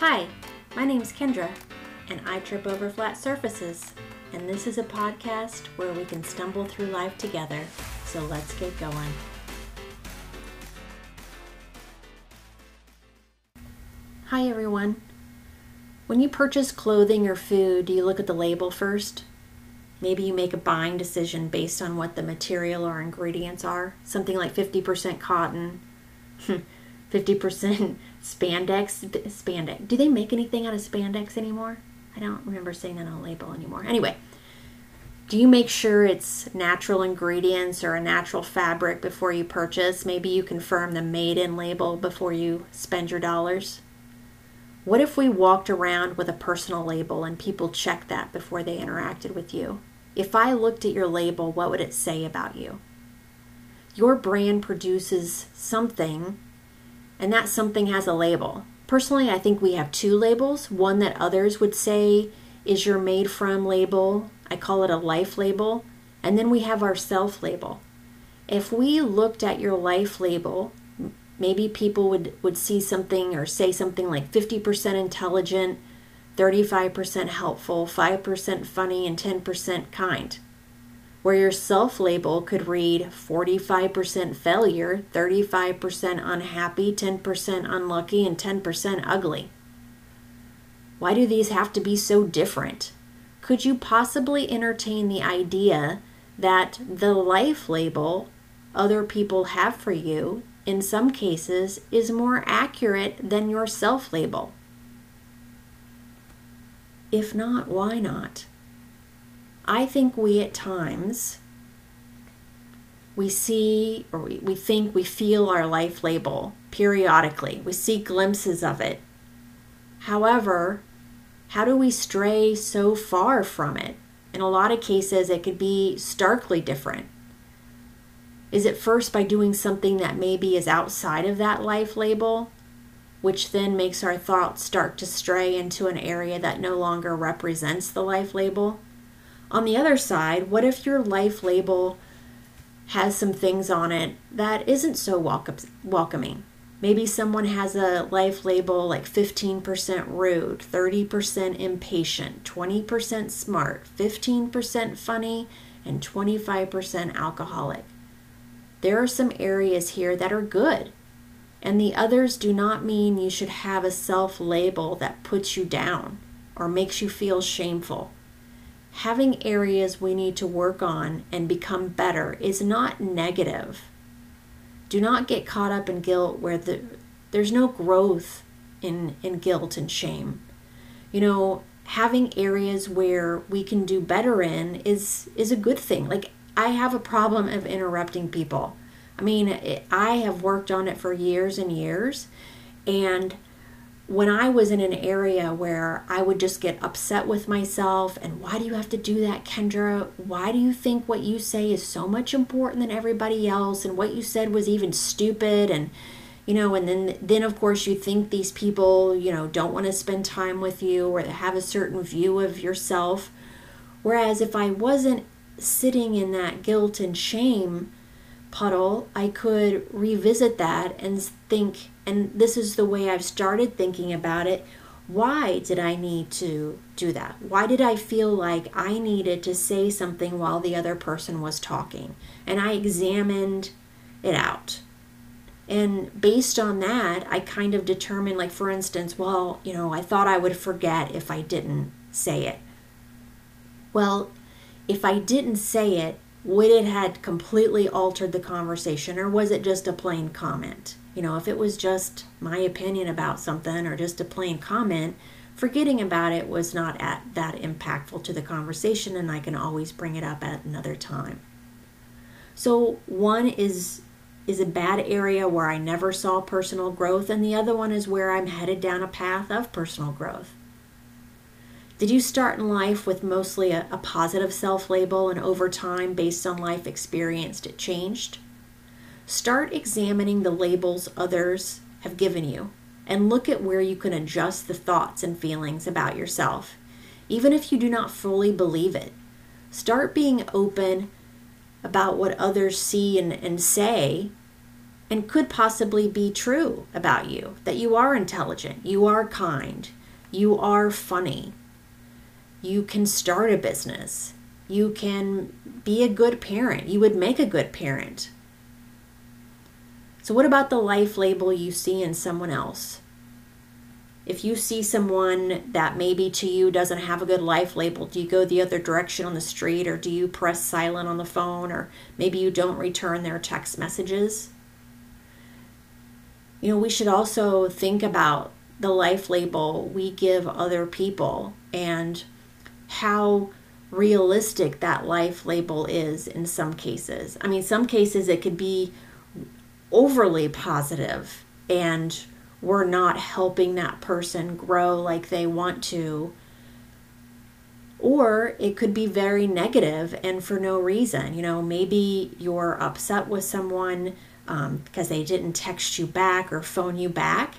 Hi, my name's Kendra, and I trip over flat surfaces. And this is a podcast where we can stumble through life together. So let's get going. Hi, everyone. When you purchase clothing or food, do you look at the label first? Maybe you make a buying decision based on what the material or ingredients are. Something like 50% cotton, hmm, 50% spandex. Spandex. Do they make anything out of spandex anymore? I don't remember seeing that on a label anymore. Anyway, do you make sure it's natural ingredients or a natural fabric before you purchase? Maybe you confirm the made in label before you spend your dollars. What if we walked around with a personal label and people checked that before they interacted with you? If I looked at your label, what would it say about you? Your brand produces something, and that something has a label. Personally, I think we have two labels one that others would say is your made from label. I call it a life label. And then we have our self label. If we looked at your life label, maybe people would, would see something or say something like 50% intelligent, 35% helpful, 5% funny, and 10% kind. Where your self label could read 45% failure, 35% unhappy, 10% unlucky, and 10% ugly. Why do these have to be so different? Could you possibly entertain the idea that the life label other people have for you, in some cases, is more accurate than your self label? If not, why not? I think we at times we see or we, we think we feel our life label periodically. We see glimpses of it. However, how do we stray so far from it? In a lot of cases, it could be starkly different. Is it first by doing something that maybe is outside of that life label which then makes our thoughts start to stray into an area that no longer represents the life label. On the other side, what if your life label has some things on it that isn't so welcome, welcoming? Maybe someone has a life label like 15% rude, 30% impatient, 20% smart, 15% funny, and 25% alcoholic. There are some areas here that are good and the others do not mean you should have a self label that puts you down or makes you feel shameful. Having areas we need to work on and become better is not negative. Do not get caught up in guilt where the, there's no growth in, in guilt and shame. You know, having areas where we can do better in is is a good thing. Like I have a problem of interrupting people. I mean, it, I have worked on it for years and years. And when I was in an area where I would just get upset with myself, and why do you have to do that, Kendra? Why do you think what you say is so much important than everybody else? And what you said was even stupid? And you know, and then then of course you think these people, you know, don't want to spend time with you or they have a certain view of yourself. Whereas if I wasn't sitting in that guilt and shame, puddle, I could revisit that and think, and this is the way I've started thinking about it. Why did I need to do that? Why did I feel like I needed to say something while the other person was talking? And I examined it out. And based on that, I kind of determined, like, for instance, well, you know, I thought I would forget if I didn't say it. Well, if I didn't say it, would it had completely altered the conversation or was it just a plain comment? You know if it was just my opinion about something or just a plain comment forgetting about it was not at that impactful to the conversation and i can always bring it up at another time. So one is is a bad area where i never saw personal growth and the other one is where i'm headed down a path of personal growth did you start in life with mostly a, a positive self label and over time, based on life experienced, it changed? Start examining the labels others have given you and look at where you can adjust the thoughts and feelings about yourself, even if you do not fully believe it. Start being open about what others see and, and say and could possibly be true about you that you are intelligent, you are kind, you are funny, you can start a business, you can be a good parent, you would make a good parent. So, what about the life label you see in someone else? If you see someone that maybe to you doesn't have a good life label, do you go the other direction on the street or do you press silent on the phone or maybe you don't return their text messages? You know, we should also think about the life label we give other people and how realistic that life label is in some cases. I mean, some cases it could be overly positive and we're not helping that person grow like they want to. Or it could be very negative and for no reason. You know, maybe you're upset with someone um, because they didn't text you back or phone you back.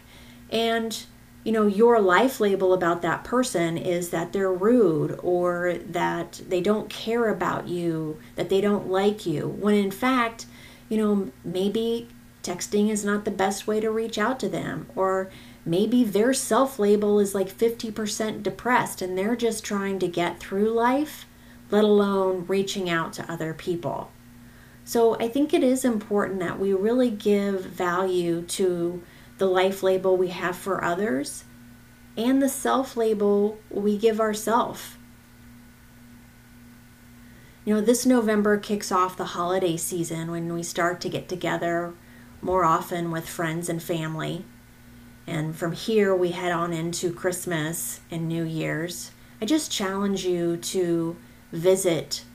And, you know, your life label about that person is that they're rude or that they don't care about you, that they don't like you. When in fact, you know, maybe texting is not the best way to reach out to them. Or maybe their self label is like 50% depressed and they're just trying to get through life, let alone reaching out to other people. So I think it is important that we really give value to the life label we have for others and the self label we give ourselves. You know, this November kicks off the holiday season when we start to get together more often with friends and family. And from here, we head on into Christmas and New Year's. I just challenge you to visit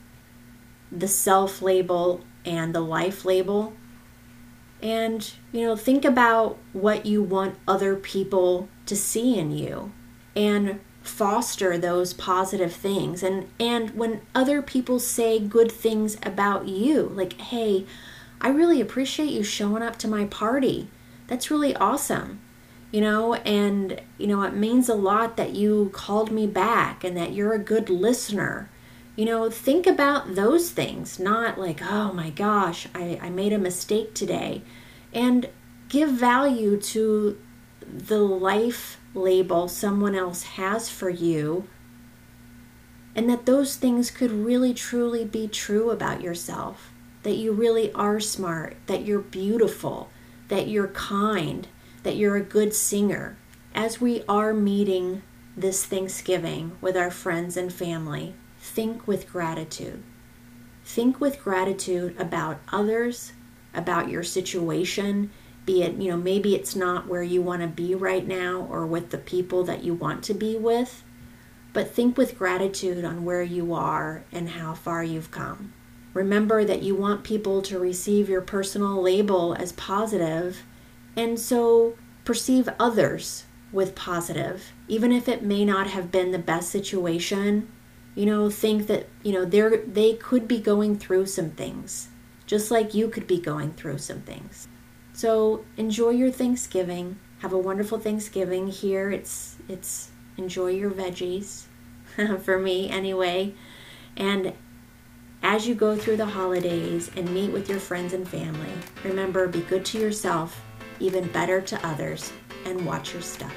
the self label and the life label. And, you know, think about what you want other people to see in you and foster those positive things. And and when other people say good things about you, like, "Hey, I really appreciate you showing up to my party. That's really awesome." You know, and you know, it means a lot that you called me back and that you're a good listener you know, think about those things, not like, oh my gosh, I, I made a mistake today. And give value to the life label someone else has for you. And that those things could really truly be true about yourself. That you really are smart, that you're beautiful, that you're kind, that you're a good singer. As we are meeting this Thanksgiving with our friends and family, think with gratitude. Think with gratitude about others, about your situation, be it, you know, maybe it's not where you want to be right now or with the people that you want to be with, but think with gratitude on where you are and how far you've come. Remember that you want people to receive your personal label as positive, and so perceive others with positive, even if it may not have been the best situation you know, think that, you know, they're they could be going through some things, just like you could be going through some things. So enjoy your Thanksgiving. Have a wonderful Thanksgiving. Here it's it's enjoy your veggies for me anyway. And as you go through the holidays and meet with your friends and family, remember be good to yourself, even better to others, and watch your step.